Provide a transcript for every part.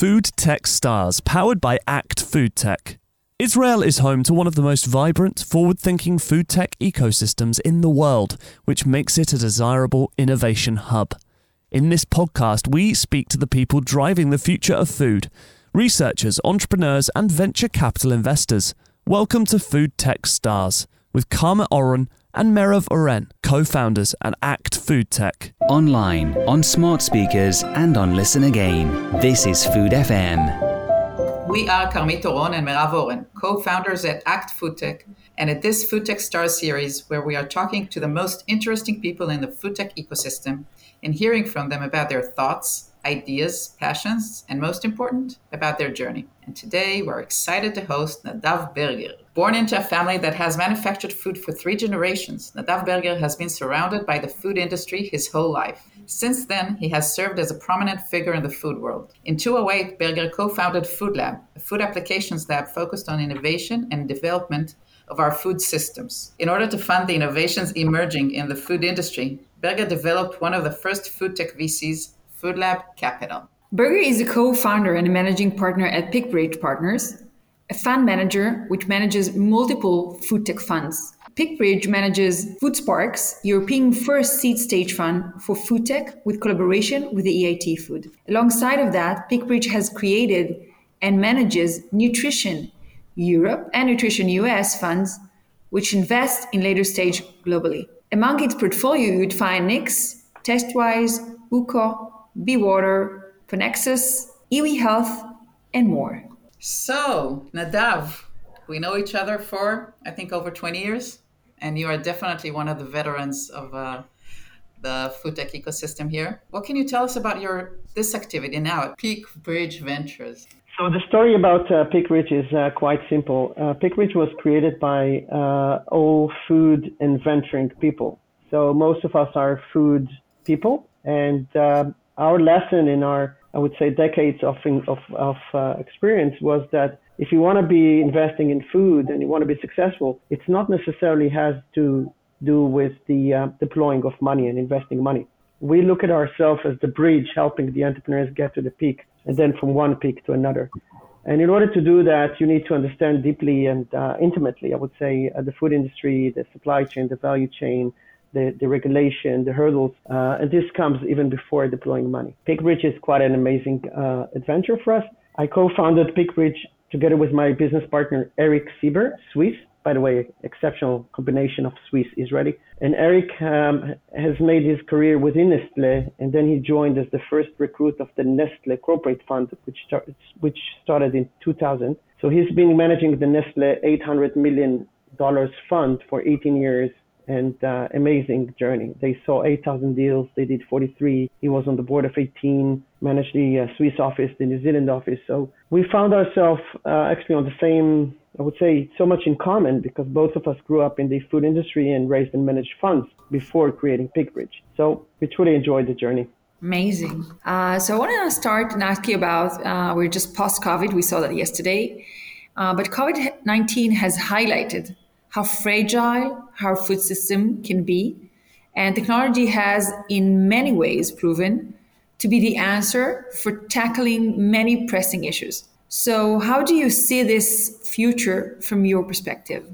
Food Tech Stars, powered by Act Food Tech. Israel is home to one of the most vibrant, forward thinking food tech ecosystems in the world, which makes it a desirable innovation hub. In this podcast, we speak to the people driving the future of food researchers, entrepreneurs, and venture capital investors. Welcome to Food Tech Stars with Karma Oren and Merav Oren, co founders at ACT Food Tech. Online, on smart speakers, and on Listen Again. This is Food FM. We are Karmit Oron and Merav Oren, co founders at ACT Food Tech, and at this Food Tech Star series, where we are talking to the most interesting people in the food tech ecosystem and hearing from them about their thoughts, ideas, passions, and most important, about their journey. And today we're excited to host Nadav Berger. Born into a family that has manufactured food for three generations, Nadav Berger has been surrounded by the food industry his whole life. Since then, he has served as a prominent figure in the food world. In 2008, Berger co founded Food Lab, a food applications lab focused on innovation and development of our food systems. In order to fund the innovations emerging in the food industry, Berger developed one of the first food tech VCs, Food Lab Capital. Berger is a co-founder and a managing partner at PeakBridge Partners, a fund manager which manages multiple food tech funds. PeakBridge manages FoodSparks, European first seed stage fund for food tech with collaboration with the EIT Food. Alongside of that, PeakBridge has created and manages Nutrition Europe and Nutrition US funds, which invest in later stage globally. Among its portfolio, you'd find Nick's, Tastewise, Uco, Be Water, Conexus, Iwi Health, and more. So, Nadav, we know each other for, I think, over 20 years, and you are definitely one of the veterans of uh, the food tech ecosystem here. What can you tell us about your this activity now at Peak Bridge Ventures? So the story about uh, PeakBridge is uh, quite simple. Uh, PeakBridge was created by uh, all food and venturing people. So most of us are food people, and uh, our lesson in our, I would say, decades of of, of uh, experience was that if you want to be investing in food and you want to be successful, it's not necessarily has to do with the uh, deploying of money and investing money. We look at ourselves as the bridge helping the entrepreneurs get to the peak and then from one peak to another. And in order to do that, you need to understand deeply and uh, intimately, I would say, uh, the food industry, the supply chain, the value chain, the, the regulation, the hurdles, uh, and this comes even before deploying money. PeakBridge is quite an amazing uh, adventure for us. I co-founded PeakBridge together with my business partner Eric Sieber, Swiss. By the way, exceptional combination of Swiss Israeli. And Eric um, has made his career within Nestle, and then he joined as the first recruit of the Nestle Corporate Fund, which, which started in 2000. So he's been managing the Nestle 800 million dollars fund for 18 years and uh, amazing journey. They saw 8,000 deals. They did 43. He was on the board of 18, managed the uh, Swiss office, the New Zealand office. So we found ourselves uh, actually on the same, I would say, so much in common because both of us grew up in the food industry and raised and managed funds before creating PeakBridge. So we truly enjoyed the journey. Amazing. Uh, so I want to start and ask you about, uh, we're just post-COVID. We saw that yesterday. Uh, but COVID-19 has highlighted how fragile our food system can be. And technology has, in many ways, proven to be the answer for tackling many pressing issues. So, how do you see this future from your perspective?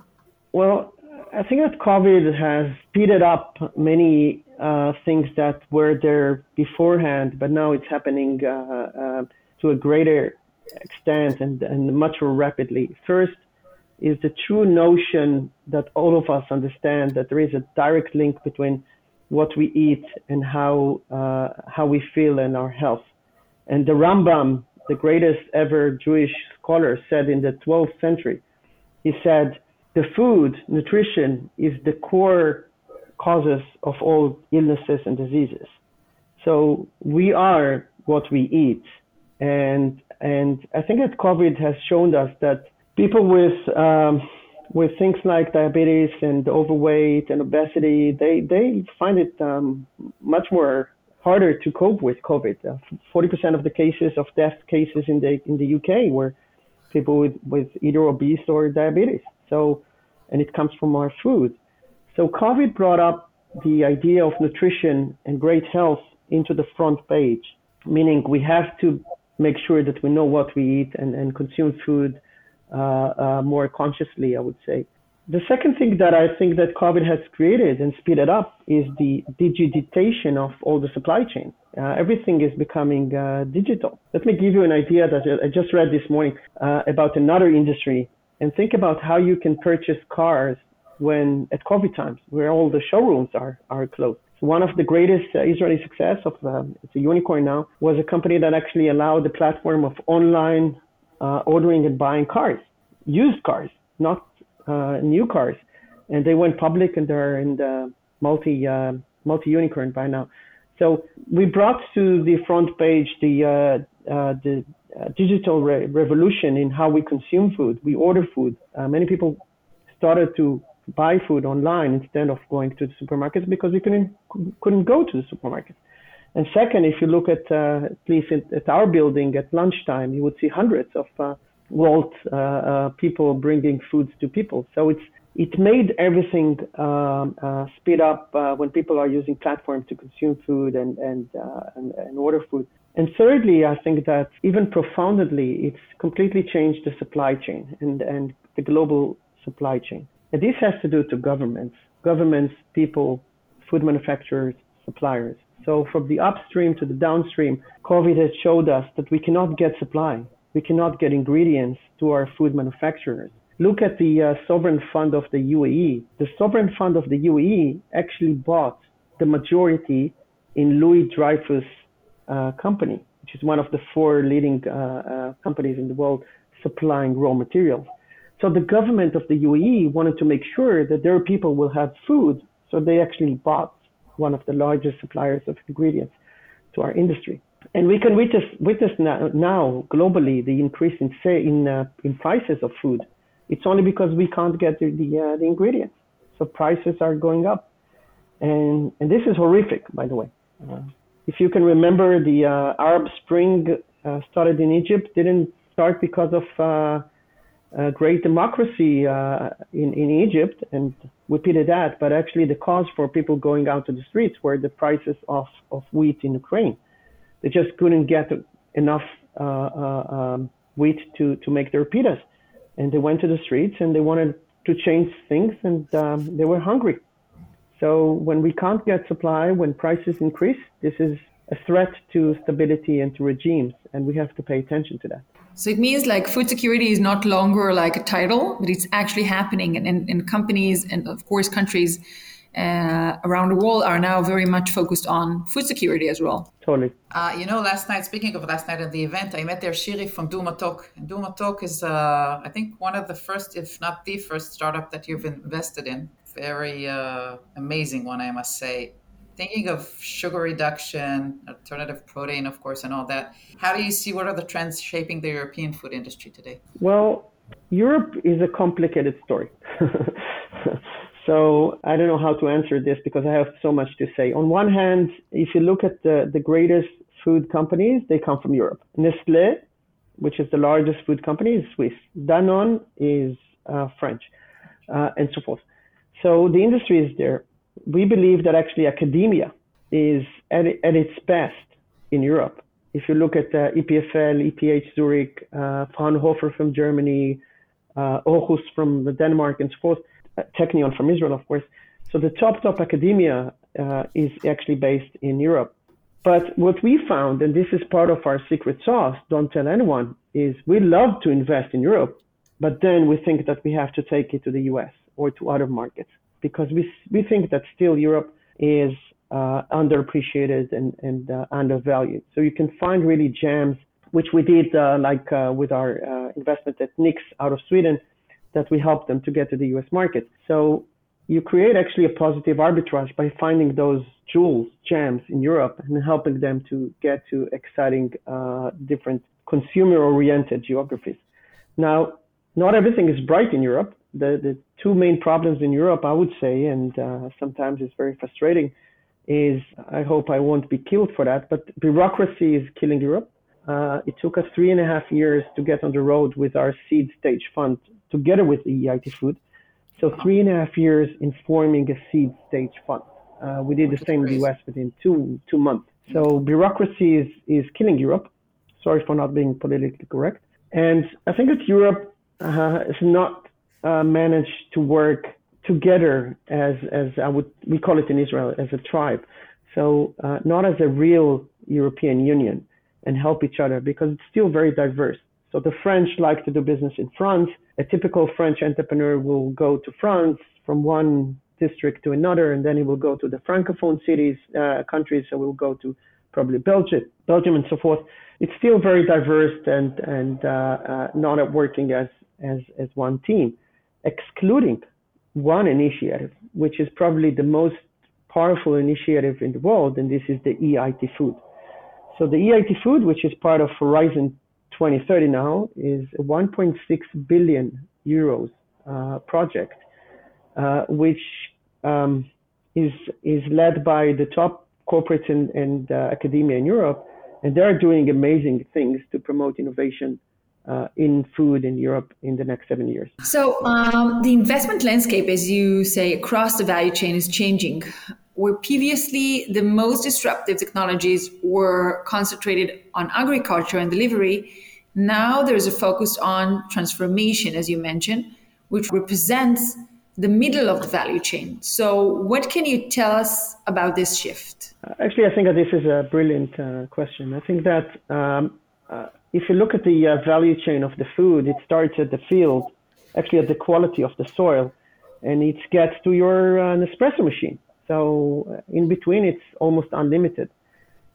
Well, I think that COVID has speeded up many uh, things that were there beforehand, but now it's happening uh, uh, to a greater extent and, and much more rapidly. First, is the true notion that all of us understand that there is a direct link between what we eat and how uh, how we feel and our health. And the Rambam, the greatest ever Jewish scholar, said in the 12th century, he said, the food, nutrition, is the core causes of all illnesses and diseases. So we are what we eat. And, and I think that COVID has shown us that people with um, with things like diabetes and overweight and obesity, they they find it um, much more harder to cope with COVID. Uh, forty uh, percent of the cases of death cases in the in the UK were people with with either obese or diabetes. So, and it comes from our food. So COVID brought up the idea of nutrition and great health into the front page, meaning we have to make sure that we know what we eat and, and consume food more consciously, I would say. The second thing that I think that COVID has created and speeded up is the digitization of all the supply chain. Uh, everything is becoming uh, digital. Let me give you an idea that I just read this morning uh, about another industry and think about how you can purchase cars when at COVID times, where all the showrooms are, are closed. One of the greatest uh, Israeli success of um, it's a unicorn now was a company that actually allowed the platform of online uh, ordering and buying cars, used cars, not uh, new cars, and they went public and they're in the multi uh, multi unicorn by now. So we brought to the front page the uh, uh, the uh, digital re- revolution in how we consume food. We order food. Many people started to buy food online instead of going to the supermarkets because we couldn't couldn't go to the supermarket. And second, if you look at uh, at least at our building at lunchtime, you would see hundreds of uh, Wolt uh, uh, people bringing foods to people. So it's it made everything um, uh, speed up uh, when people are using platforms to consume food and and, and, and order food. And thirdly, I think that even profoundly, it's completely changed the supply chain and and the global supply chain. And this has to do to governments, governments, people, food manufacturers, suppliers. So from the upstream to the downstream, COVID has showed us that we cannot get supply we cannot get ingredients to our food manufacturers. Look at the uh, sovereign fund of the UAE. The sovereign fund of the UAE actually bought the majority in Louis Dreyfus uh, company, which is one of the four leading uh, uh, companies in the world supplying raw materials. So the government of the UAE wanted to make sure that their people will have food, so they actually bought one of the largest suppliers of ingredients to our industry and we can witness witness now, now globally the increase in say in uh, in prices of food. It's only because we can't get the the, uh, the ingredients, so prices are going up, and and this is horrific, by the way. Uh, if you can remember, the uh, Arab Spring uh, started in Egypt. Didn't start because of uh, great democracy in in Egypt, and we pity that. But actually, the cause for people going out to the streets were the prices of of wheat in Ukraine they just couldn't get enough uh, uh, um, wheat to, to make their pitas. And they went to the streets and they wanted to change things and um, they were hungry. So when we can't get supply, when prices increase, this is a threat to stability and to regimes, and we have to pay attention to that. So it means like food security is not longer like a title, but it's actually happening, and, and, and companies and of course countries uh, around the world are now very much focused on food security as well. Totally. Uh, you know, last night, speaking of last night at the event, I met there Shiri from DouxMatok. And Talk is, uh, I think, one of the first, if not the first startup that you've invested in. Very uh, amazing one, I must say. Thinking of sugar reduction, alternative protein, of course, and all that. How do you see what are the trends shaping the European food industry today? Well, Europe is a complicated story. So I don't know how to answer this because I have so much to say. On one hand, if you look at the, the greatest food companies, they come from Europe. Nestle, which is the largest food company, is Swiss. Danone is uh, French, uh, and so forth. So the industry is there. We believe that actually academia is at, at its best in Europe. If you look at uh, EPFL, ETH Zurich, uh, Fraunhofer from Germany, uh, Aarhus from Denmark, and so forth, Technion from Israel, of course. So the top top academia uh, is actually based in Europe. But what we found, and this is part of our secret sauce, don't tell anyone, is we love to invest in Europe, but then we think that we have to take it to the US or to other markets because we, we think that still Europe is uh, underappreciated and, and uh, undervalued. So you can find really gems, which we did uh, like uh, with our uh, investment at Nick's out of Sweden, that we help them to get to the US market. So you create actually a positive arbitrage by finding those jewels, gems in Europe and helping them to get to exciting, uh, different consumer oriented geographies. Now, not everything is bright in Europe. The, the two main problems in Europe, I would say, and uh, sometimes it's very frustrating, is I hope I won't be killed for that, but bureaucracy is killing Europe. Uh, it took us three and a half years to get on the road with our seed stage fund together with the EIT Food. So three and a half years in forming a seed stage fund. Uh, we did the same in the US within two two months. So bureaucracy is, is killing Europe. Sorry for not being politically correct. And I think that Europe uh, has not uh, managed to work together as, as I would, we call it in Israel, as a tribe. So uh, not as a real European Union and help each other because it's still very diverse. So the French like to do business in France. A typical French entrepreneur will go to France from one district to another, and then he will go to the francophone cities, uh, countries. So we'll go to probably Belgium, Belgium, and so forth. It's still very diverse and and uh, uh, not working as as as one team, excluding one initiative, which is probably the most powerful initiative in the world, and this is the EIT Food. So the EIT Food, which is part of Horizon 2030 now, is a 1.6 billion euros uh, project, uh, which um, is is led by the top corporates and, and uh, academia in Europe, and they are doing amazing things to promote innovation uh, in food in Europe in the next seven years. So, um, the investment landscape, as you say, across the value chain is changing. Where previously the most disruptive technologies were concentrated on agriculture and delivery, now there's a focus on transformation, as you mentioned, which represents the middle of the value chain. So, what can you tell us about this shift? Actually, I think that this is a brilliant uh, question. I think that um, uh, if you look at the uh, value chain of the food, it starts at the field, actually at the quality of the soil, and it gets to your uh, Nespresso machine. So uh, in between, it's almost unlimited.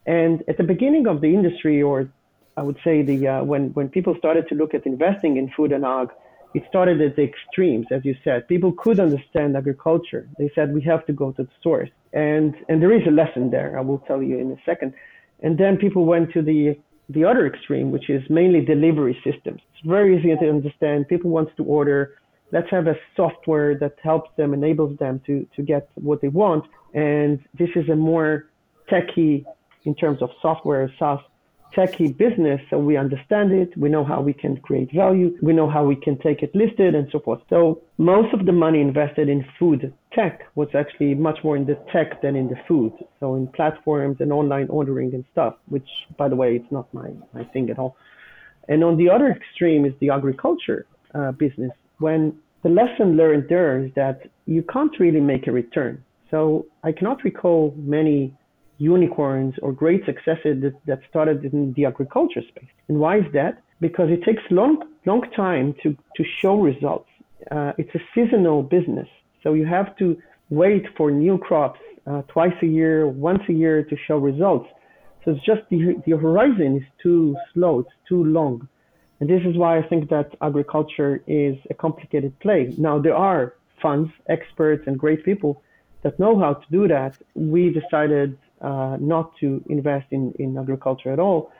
And at the beginning of the industry, or I would say the uh, when when people started to look at investing in food and ag, it started at the extremes, as you said. People could understand agriculture. They said we have to go to the source, and and there is a lesson there. I will tell you in a second. And then people went to the the other extreme, which is mainly delivery systems. It's very easy to understand. People want to order. Let's have a software that helps them, enables them to, to get what they want. And this is a more techy in terms of software, SaaS techie business, so we understand it. We know how we can create value. We know how we can take it listed and so forth. So most of the money invested in food tech was actually much more in the tech than in the food. So in platforms and online ordering and stuff, which by the way, it's not my, my thing at all. And on the other extreme is the agriculture uh, business. When the lesson learned there is that you can't really make a return. So I cannot recall many unicorns or great successes that, that started in the agriculture space. And why is that? Because it takes long, long time to, to show results. Uh, it's a seasonal business. So you have to wait for new crops uh, twice a year, once a year to show results. So it's just the, the horizon is too slow, it's too long. And this is why I think that agriculture is a complicated play. Now, there are funds, experts, and great people that know how to do that. We decided uh, not to invest in, in agriculture at all,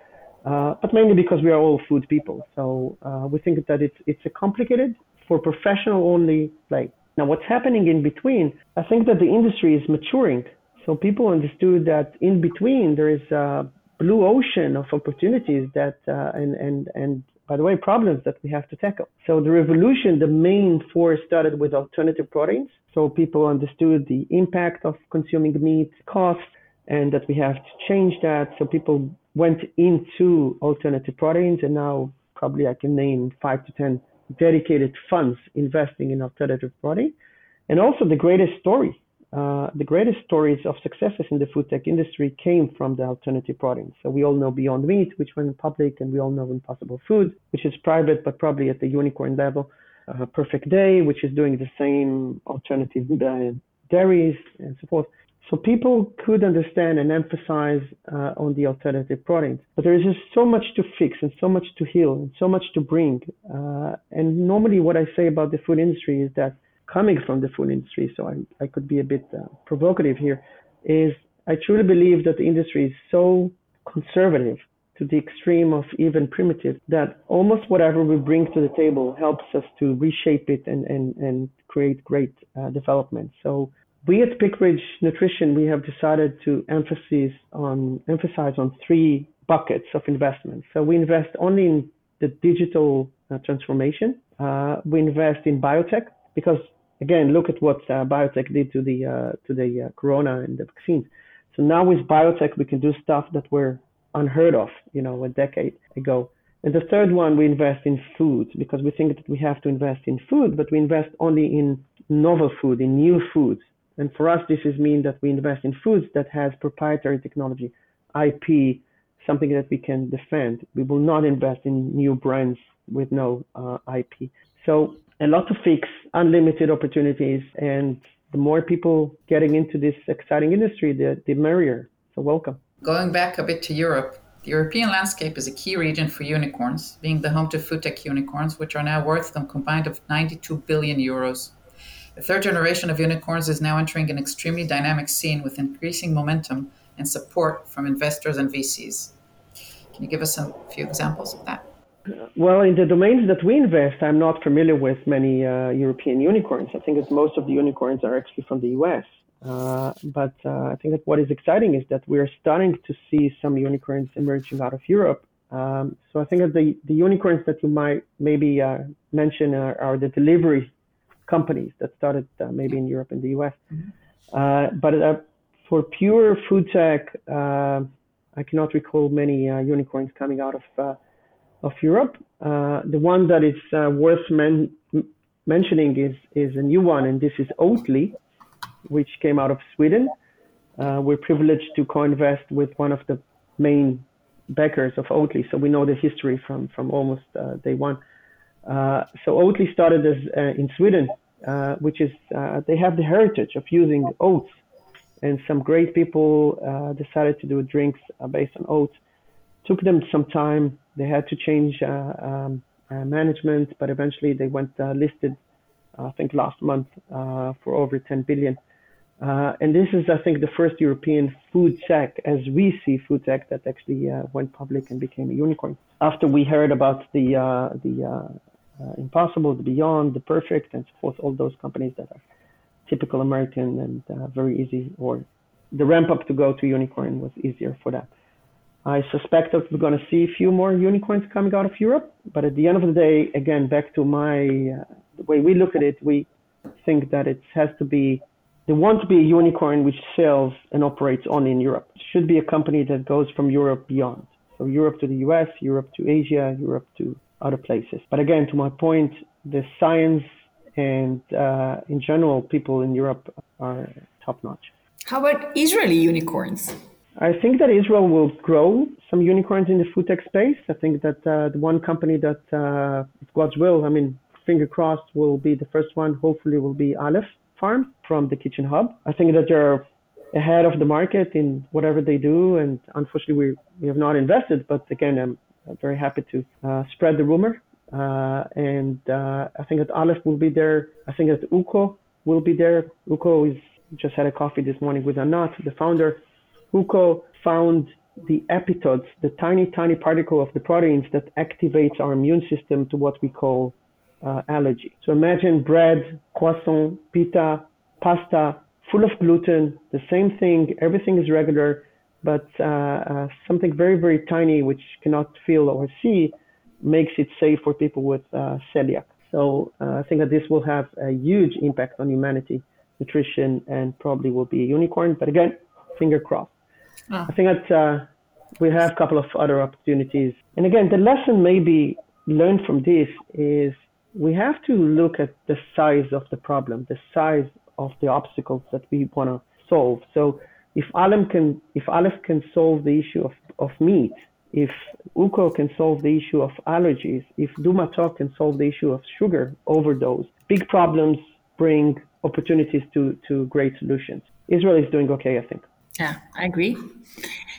uh, but mainly because we are all food people. So uh, we think that it's it's a complicated for professional only play. Now, what's happening in between? I think that the industry is maturing. So people understood that in between there is a blue ocean of opportunities that uh, and and and by the way, problems that we have to tackle. So the revolution, the main force started with alternative proteins. So people understood the impact of consuming meat, costs, and that we have to change that. So people went into alternative proteins, and now probably I can name five to 10 dedicated funds investing in alternative protein. And also the greatest story, uh, the greatest stories of successes in the food tech industry came from the alternative proteins. So we all know Beyond Meat, which went public, and we all know Impossible Food, which is private, but probably at the unicorn level. Uh, Perfect Day, which is doing the same alternative uh, dairies and so forth. So people could understand and emphasize uh, on the alternative proteins. But there is just so much to fix and so much to heal and so much to bring. Uh, and normally what I say about the food industry is that coming from the food industry, so I, I could be a bit uh, provocative here, is I truly believe that the industry is so conservative to the extreme of even primitive that almost whatever we bring to the table helps us to reshape it and, and, and create great uh, development. So we at PeakBridge Nutrition, we have decided to emphasize on emphasize on three buckets of investment. So we invest only in the digital uh, transformation. Uh, we invest in biotech because again, look at what uh, biotech did to the uh, to the uh, corona and the vaccines. So now with biotech, we can do stuff that were unheard of, you know, a decade ago. And the third one, we invest in food because we think that we have to invest in food, but we invest only in novel food, in new foods. And for us, this is mean that we invest in foods that has proprietary technology, IP, something that we can defend. We will not invest in new brands with no uh, IP. So a lot to fix, unlimited opportunities, and the more people getting into this exciting industry, the, the merrier. So welcome. Going back a bit to Europe, the European landscape is a key region for unicorns, being the home to food tech unicorns, which are now worth a combined of 92 billion euros. The third generation of unicorns is now entering an extremely dynamic scene with increasing momentum and support from investors and VCs. Can you give us a few examples of that? Well, in the domains that we invest, I'm not familiar with many uh, European unicorns. I think most of the unicorns are actually from the US. Uh, but uh, I think that what is exciting is that we're starting to see some unicorns emerging out of Europe. Um, so I think that the, the unicorns that you might maybe uh, mention are, are, the delivery companies that started uh, maybe in Europe and the US. Mm-hmm. Uh, but for pure food tech, I cannot recall many unicorns coming out of of Europe. the one that is worth men- mentioning is is a new one, and this is Oatly which came out of Sweden. Uh, we're privileged to co-invest with one of the main backers of Oatly, so we know the history from from almost uh, day one. Uh, so Oatly started uh, in Sweden, uh, which is uh, they have the heritage of using oats, and some great people decided to do drinks based on oats. Took them some time. They had to change um, management, but eventually they went listed. I think last month for over 10 billion. Uh, and this is, I think, the first European food tech, as we see food tech, that actually uh, went public and became a unicorn. After we heard about the uh, the uh, uh, Impossible, the Beyond, the Perfect, and so forth, all those companies that are typical American and uh, very easy, or the ramp up to go to unicorn was easier for them. I suspect that we're going to see a few more unicorns coming out of Europe, but at the end of the day, again, back to my the way we look at it, we think that it has to be they want to be a unicorn which sells and operates only in Europe. It should be a company that goes from Europe beyond. So Europe to the US, Europe to Asia, Europe to other places. But again, to my point, the science and uh, in general, people in Europe are top notch. How about Israeli unicorns? I think that Israel will grow some unicorns in the food tech space. I think that uh, the one company that, uh, if God's will, I mean, finger crossed, will be the first one, hopefully, will be Aleph farm from the Kitchen Hub. I think that they're ahead of the market in whatever they do, and unfortunately, we, we have not invested. But again, I'm, very happy to uh, spread the rumor. Uh, and uh, I think that Aleph will be there. I think that Uko will be there. Uko is just had a coffee this morning with Anat, the founder. Uko found the epitopes, the tiny, tiny particle of the proteins that activates our immune system to what we call uh, allergy. So imagine bread, croissant, pita, pasta, full of gluten, the same thing, everything is regular, but uh, uh, something very, very tiny which cannot feel or see makes it safe for people with uh, celiac. So uh, I think that this will have a huge impact on humanity, nutrition, and probably will be a unicorn. But again, finger crossed. Ah. I think that uh, we have a couple of other opportunities. And again, the lesson maybe learned from this is we have to look at the size of the problem, the size of the obstacles that we want to solve. So if Aleph can, if Aleph can solve the issue of, of meat, if Uko can solve the issue of allergies, if DouxMatok can solve the issue of sugar overdose, big problems bring opportunities to, to great solutions. Israel is doing okay, I think. Yeah, I agree.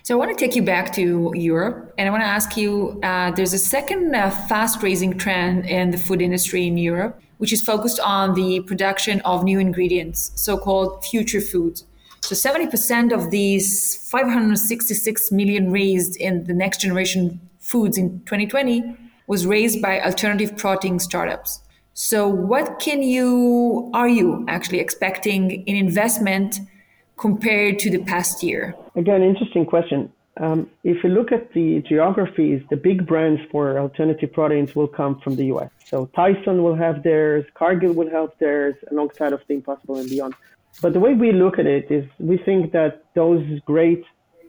So I want to take you back to Europe, and I want to ask you: uh, There's a second uh, fast-raising trend in the food industry in Europe, which is focused on the production of new ingredients, so-called future foods. So 70% of these 566 million raised in the next generation foods in 2020 was raised by alternative protein startups. So what can you are you actually expecting in investment compared to the past year? Again, interesting question. Um, if you look at the geographies, the big brands for alternative proteins will come from the US. So Tyson will have theirs, Cargill will have theirs, alongside of the Impossible and Beyond. But the way we look at it is we think that those great,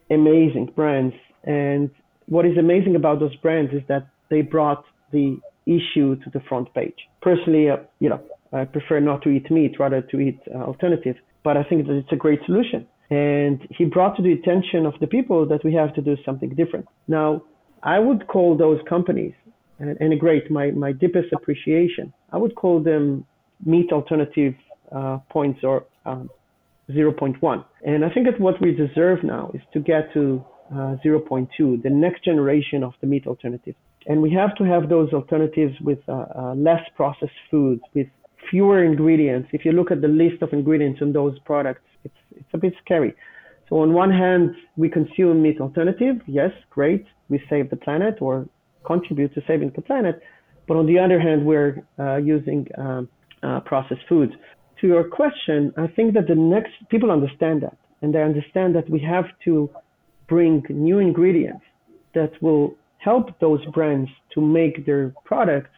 amazing brands And what is amazing about those brands is that they brought the issue to the front page. Personally, uh, you know, I prefer not to eat meat, rather to eat uh, alternatives. But I think that it's a great solution. And he brought to the attention of the people that we have to do something different. Now, I would call those companies, and, and great, my, my deepest appreciation, I would call them meat alternative uh, points or um, 0.1. And I think that what we deserve now is to get to uh, 0.2, the next generation of the meat alternatives. And we have to have those alternatives with uh, uh, less processed foods, with fewer ingredients. If you look at the list of ingredients in those products, it's, it's a bit scary. So on one hand, we consume meat alternative. Yes, great. We save the planet or contribute to saving the planet. But on the other hand, we're uh, using um, uh, processed foods. To your question, I think that the next people understand that, and they understand that we have to bring new ingredients that will help those brands to make their products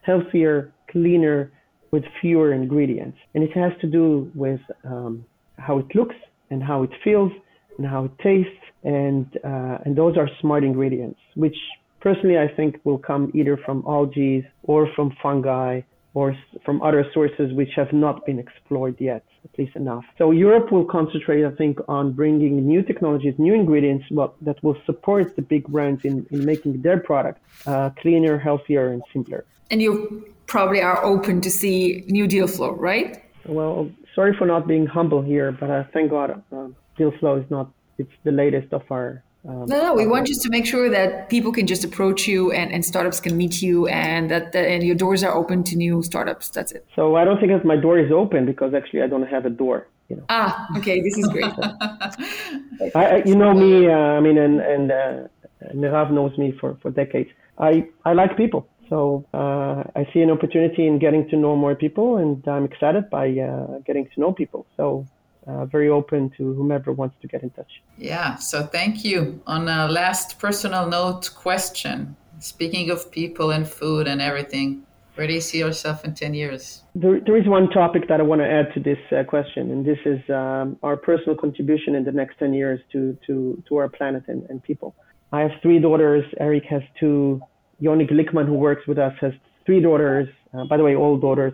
healthier, cleaner, with fewer ingredients. And it has to do with um, how it looks and how it feels and how it tastes. And, uh, and those are smart ingredients, which personally I think will come either from algae or from fungi or from other sources which have not been explored yet, at least enough. So Europe will concentrate, I think, on bringing new technologies, new ingredients well, that will support the big brands in, in making their product uh, cleaner, healthier, and simpler. And you probably are open to see new deal flow, right? Well, sorry for not being humble here, but uh, thank God uh, deal flow is not, it's the latest of our um, no, no, we want just to make sure that people can just approach you and, and startups can meet you and that the, and your doors are open to new startups. That's it. So I don't think that my door is open because actually I don't have a door. You know. Ah, okay, this is great. I, you know me, uh, I mean, and, and uh, Merav knows me for, for decades. I, I like people. So uh, I see an opportunity in getting to know more people, and I'm excited by uh, getting to know people. So uh, very open to whomever wants to get in touch. Yeah, so thank you. On a last personal note question, speaking of people and food and everything, where do you see yourself in 10 years? There, there is one topic that I want to add to this uh, question, and this is um, our personal contribution in the next 10 years to, to, to our planet and, and people. I have three daughters. Eric has two. Yoni Glickman, who works with us, has three daughters. Uh, by the way, all daughters.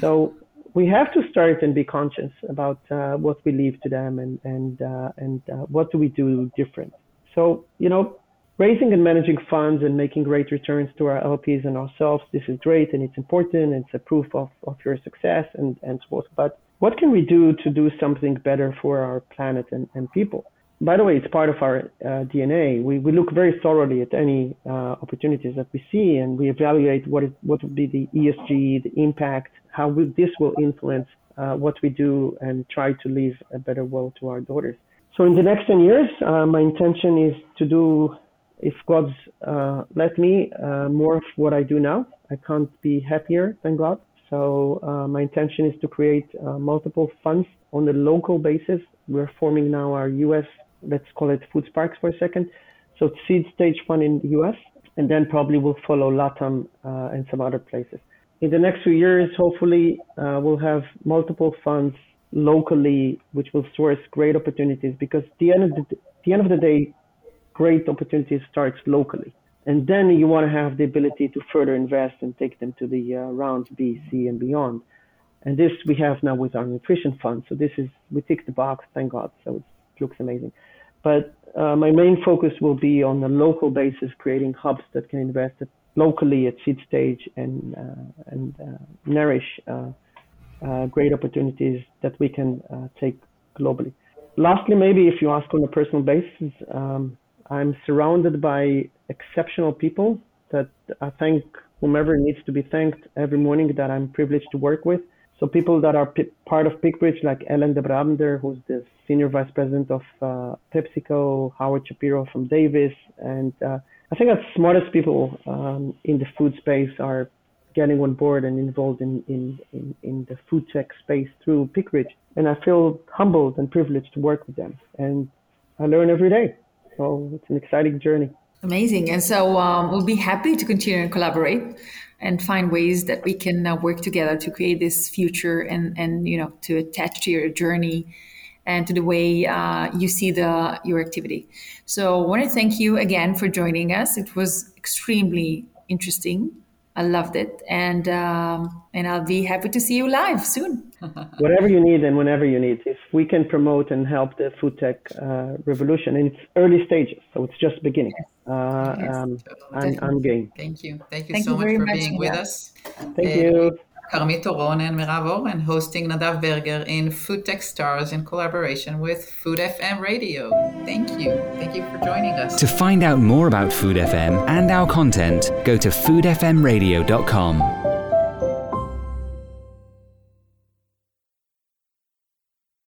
So we have to start and be conscious about uh, what we leave to them and and uh, and uh, what do we do different. So you know, raising and managing funds and making great returns to our LPs and ourselves. This is great and it's important. It's a proof of of your success and and so forth. But what can we do to do something better for our planet and, and people? By the way, it's part of our uh, DNA. We, we look very thoroughly at any uh, opportunities that we see, and we evaluate what is what would be the ESG, the impact, how will, this will influence uh, what we do and try to leave a better world to our daughters. So in the next 10 years, uh, my intention is to do, if God's uh, let me, uh, more of what I do now. I can't be happier than God. So uh, my intention is to create uh, multiple funds on a local basis. We're forming now our U.S. Let's call it Food Sparks for a second. So seed stage fund in the U.S. and then probably we'll follow LATAM and some other places in the next few years, hopefully, uh, we'll have multiple funds locally, which will source great opportunities. Because the end of the, the end of the day, great opportunities starts locally, and then you want to have the ability to further invest and take them to the uh, round B, C, and beyond. And this we have now with our nutrition fund. So this is we tick the box, thank God. So it looks amazing. But uh, my main focus will be on a local basis, creating hubs that can invest at locally at seed stage and uh, and uh, nourish uh, great opportunities that we can take globally. Lastly, maybe if you ask on a personal basis, um, I'm surrounded by exceptional people that I thank whomever needs to be thanked every morning that I'm privileged to work with. So people that are p- part of PeakBridge, like Ellen de Brabander, who's the senior vice president of uh, PepsiCo, Howard Shapiro from Davis, and uh, I think that smartest people um, in the food space are getting on board and involved in, in, in, in the food tech space through PeakBridge. And I feel humbled and privileged to work with them. And I learn every day. So it's an exciting journey. Amazing. And so um, we'll be happy to continue and collaborate and find ways that we can uh, work together to create this future and, and, you know, to attach to your journey and to the way uh, you see the your activity. So I want to thank you again for joining us. It was extremely interesting. I loved it, and um, and I'll be happy to see you live soon. Whatever you need and whenever you need. If we can promote and help the food tech uh, revolution in its early stages, so it's just beginning. Uh, Yes, um. I'm, I'm game. Thank you. Thank you Thank so you much for much, being with Nadav. us. Thank Uh, you. Carmit Toron and Merav Oren hosting Nadav Berger in Food Tech Stars in collaboration with Food FM Radio. Thank you. Thank you for joining us. To find out more about Food FM and our content, go to foodfmradio.com.